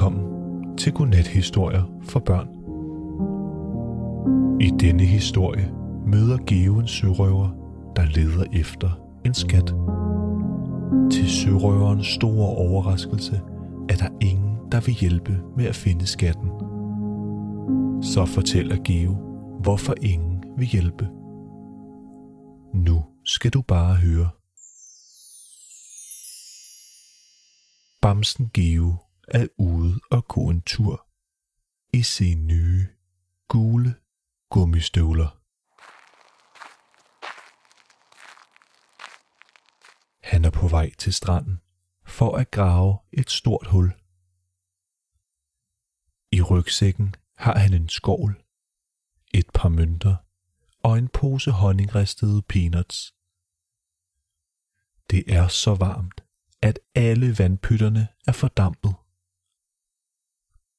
Velkommen til Godnat-historier for børn. I denne historie møder Geo en sørøver, der leder efter en skat. Til sørøverens store overraskelse er der ingen, der vil hjælpe med at finde skatten. Så fortæller Geo, hvorfor ingen vil hjælpe. Nu skal du bare høre. Bamsen Geo er ude og gå en tur i sine nye gule gummistøvler. Han er på vej til stranden for at grave et stort hul. I rygsækken har han en skål, et par mønter og en pose honningristede peanuts. Det er så varmt, at alle vandpytterne er fordampet.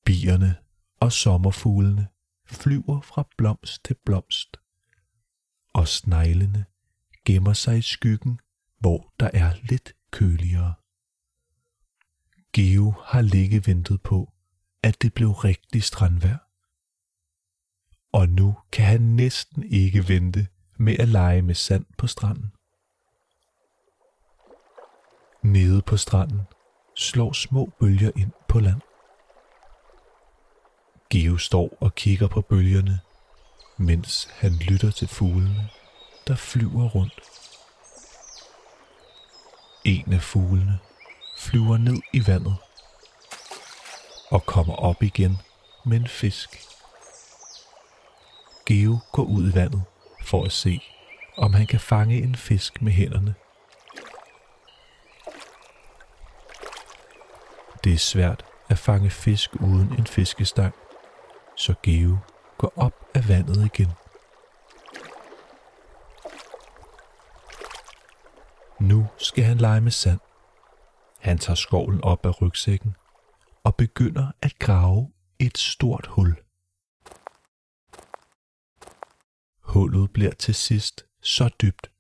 Bierne og sommerfuglene flyver fra blomst til blomst, og sneglene gemmer sig i skyggen, hvor der er lidt køligere. Geo har ligge ventet på, at det blev rigtig strandvejr. Og nu kan han næsten ikke vente med at lege med sand på stranden. Nede på stranden slår små bølger ind på land. Geo står og kigger på bølgerne, mens han lytter til fuglene, der flyver rundt. En af fuglene flyver ned i vandet og kommer op igen med en fisk. Geo går ud i vandet for at se, om han kan fange en fisk med hænderne. Det er svært at fange fisk uden en fiskestang, så Geo går op af vandet igen. Nu skal han lege med sand. Han tager skovlen op af rygsækken og begynder at grave et stort hul. Hullet bliver til sidst så dybt,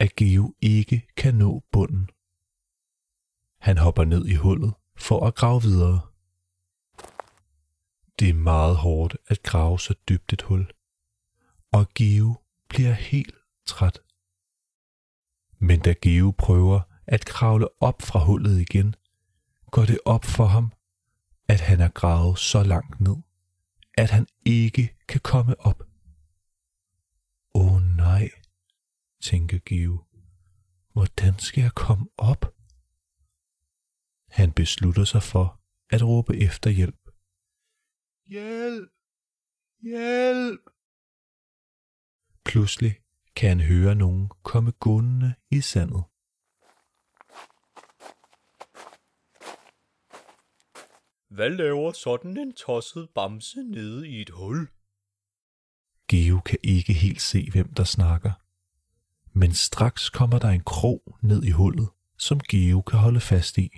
at Geo ikke kan nå bunden. Han hopper ned i hullet for at grave videre. Det er meget hårdt at grave så dybt et hul, og Geo bliver helt træt. Men da Geo prøver at kravle op fra hullet igen, går det op for ham, at han er gravet så langt ned, at han ikke kan komme op. Åh oh, nej, tænker Geo. Hvordan skal jeg komme op? Han beslutter sig for at råbe efter hjælp. Hjælp! Hjælp! Pludselig kan han høre nogen komme gående i sandet. Hvad laver sådan en tosset bamse nede i et hul? Geo kan ikke helt se, hvem der snakker. Men straks kommer der en krog ned i hullet, som Geo kan holde fast i.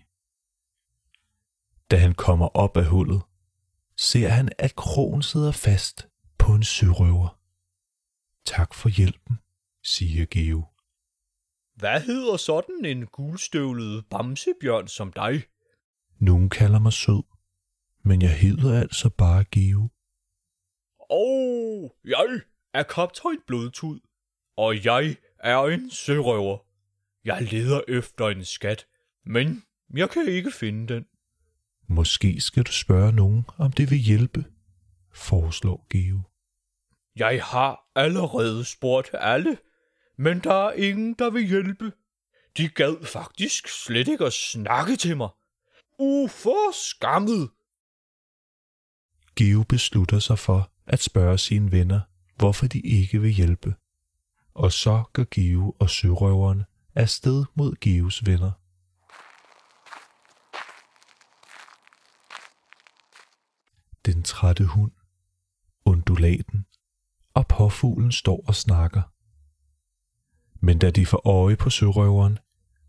Da han kommer op af hullet, ser han, at krogen sidder fast på en sørøver. Tak for hjælpen, siger Geo. Hvad hedder sådan en gulstøvlet bamsebjørn som dig? Nogen kalder mig sød, men jeg hedder altså bare Geo. Og jeg er kaptajn Blodtud, og jeg er en sørøver. Jeg leder efter en skat, men jeg kan ikke finde den. Måske skal du spørge nogen, om det vil hjælpe, foreslår Geo. Jeg har allerede spurgt alle, men der er ingen, der vil hjælpe. De gad faktisk slet ikke at snakke til mig. Uforskammet! Geo beslutter sig for at spørge sine venner, hvorfor de ikke vil hjælpe. Og så går Geo og sørøveren afsted mod Geos venner. Den trætte hund, undulaten og påfuglen står og snakker. Men da de får øje på sørøveren,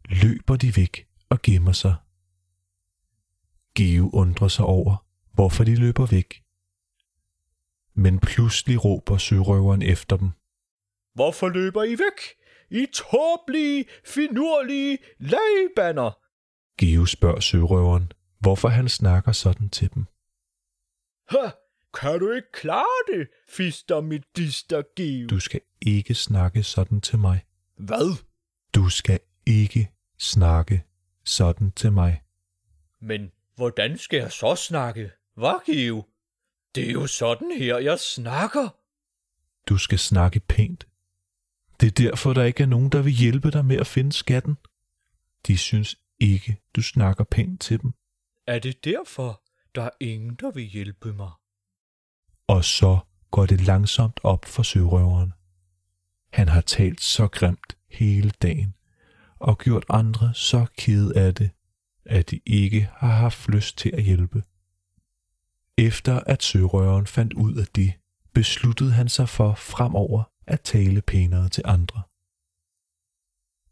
løber de væk og gemmer sig. Geo undrer sig over, hvorfor de løber væk. Men pludselig råber sørøveren efter dem. Hvorfor løber I væk? I tåbelige, finurlige lagbander! Geo spørger sørøveren, hvorfor han snakker sådan til dem. Ha! Kan du ikke klare det, fister mit dister giv? Du skal ikke snakke sådan til mig. Hvad? Du skal ikke snakke sådan til mig. Men hvordan skal jeg så snakke? Hvad, Give? Det er jo sådan her, jeg snakker. Du skal snakke pænt. Det er derfor, der ikke er nogen, der vil hjælpe dig med at finde skatten. De synes ikke, du snakker pænt til dem. Er det derfor, der er ingen, der vil hjælpe mig? Og så går det langsomt op for sørøveren. Han har talt så grimt hele dagen og gjort andre så kede af det, at de ikke har haft lyst til at hjælpe. Efter at sørøveren fandt ud af det, besluttede han sig for fremover at tale pænere til andre.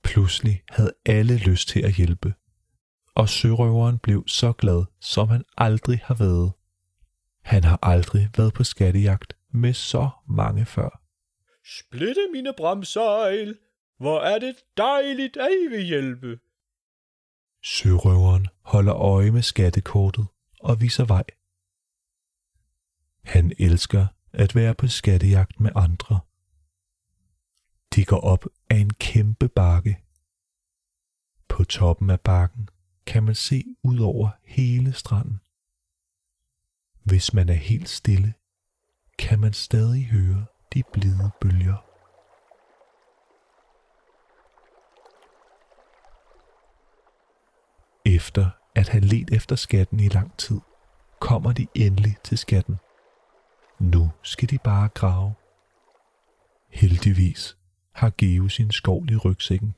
Pludselig havde alle lyst til at hjælpe, og sørøveren blev så glad, som han aldrig har været. Han har aldrig været på skattejagt med så mange før. Splitte mine bremsejl. Hvor er det dejligt, at I vil hjælpe. Sørøveren holder øje med skattekortet og viser vej. Han elsker at være på skattejagt med andre. De går op af en kæmpe bakke. På toppen af bakken kan man se ud over hele stranden. Hvis man er helt stille, kan man stadig høre de blide bølger. Efter at have let efter skatten i lang tid, kommer de endelig til skatten. Nu skal de bare grave. Heldigvis har Geo sin skovl i rygsækken.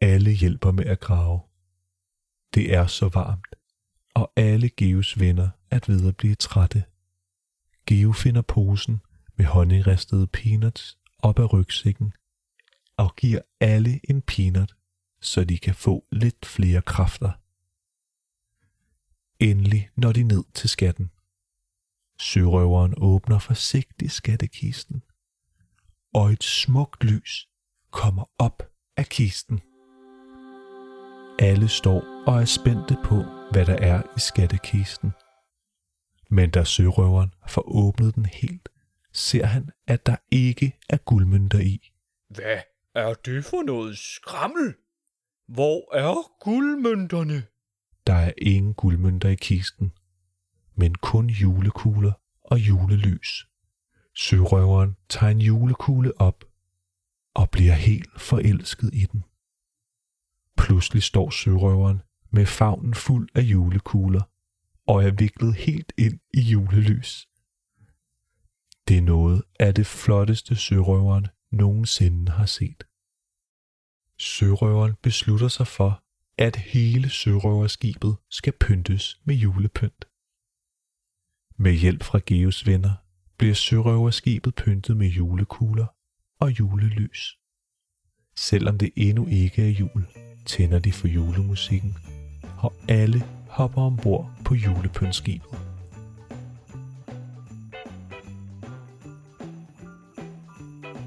Alle hjælper med at grave. Det er så varmt, og alle Geos venner at ved at blive trætte. Geo finder posen med honningristede peanuts op af rygsækken og giver alle en peanut, så de kan få lidt flere kræfter. Endelig når de ned til skatten. Sørøveren åbner forsigtigt skattekisten, og et smukt lys kommer op af kisten. Alle står og er spændte på, hvad der er i skattekisten. Men da sørøveren får åbnet den helt, ser han, at der ikke er guldmønter i. Hvad er det for noget skrammel? Hvor er guldmønterne? Der er ingen guldmønter i kisten, men kun julekugler og julelys. Sørøveren tager en julekugle op og bliver helt forelsket i den. Pludselig står sørøveren med favnen fuld af julekugler og er viklet helt ind i julelys. Det er noget af det flotteste sørøveren nogensinde har set. Sørøveren beslutter sig for, at hele sørøverskibet skal pyntes med julepynt. Med hjælp fra Geos venner bliver sørøverskibet pyntet med julekugler og julelys. Selvom det endnu ikke er jul, tænder de for julemusikken, og alle hopper ombord på julepyntskibet.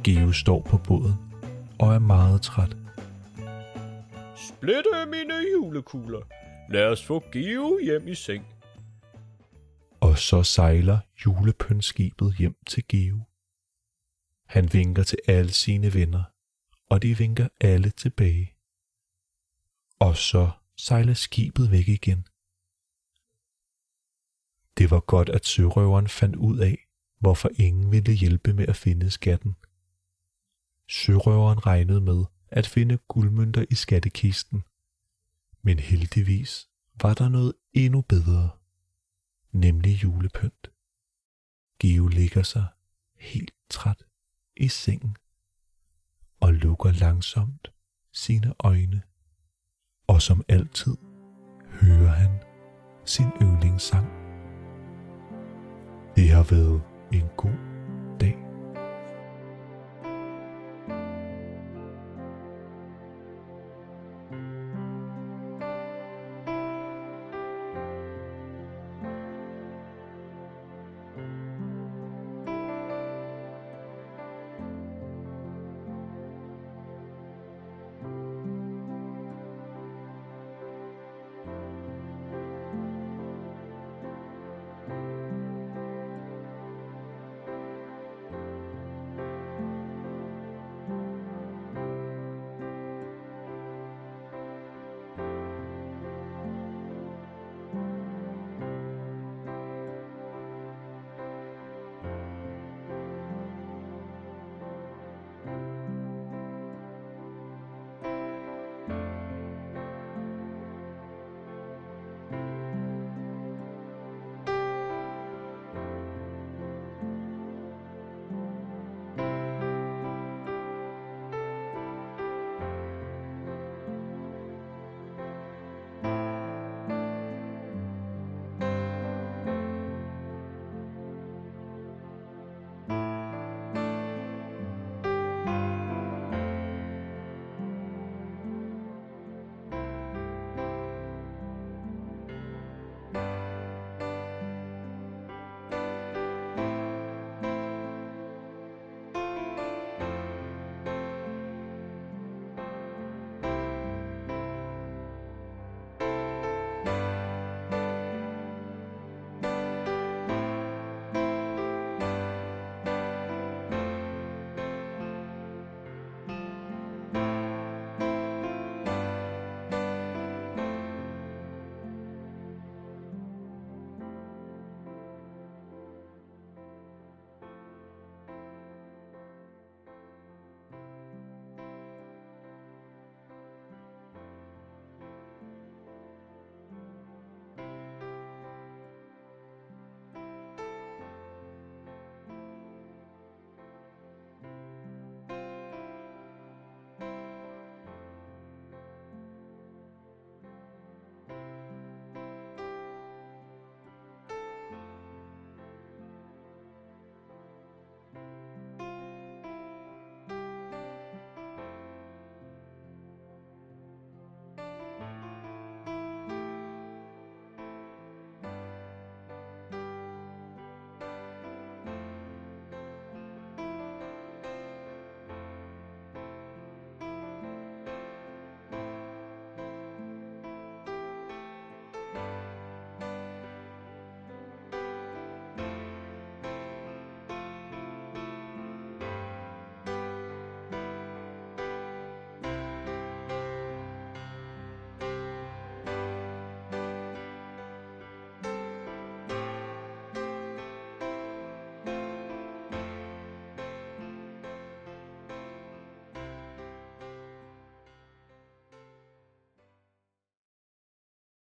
Geo står på båden og er meget træt. Splitte mine julekugler. Lad os få Geo hjem i seng. Og så sejler julepyntskibet hjem til Geo. Han vinker til alle sine venner, og de vinker alle tilbage. Og så sejler skibet væk igen. Det var godt, at sørøveren fandt ud af, hvorfor ingen ville hjælpe med at finde skatten. Sørøveren regnede med at finde guldmønter i skattekisten, men heldigvis var der noget endnu bedre, nemlig julepynt. Geo ligger sig helt træt i sengen og lukker langsomt sine øjne. Og som altid hører han sin yndlingssang. Det har været en god dag.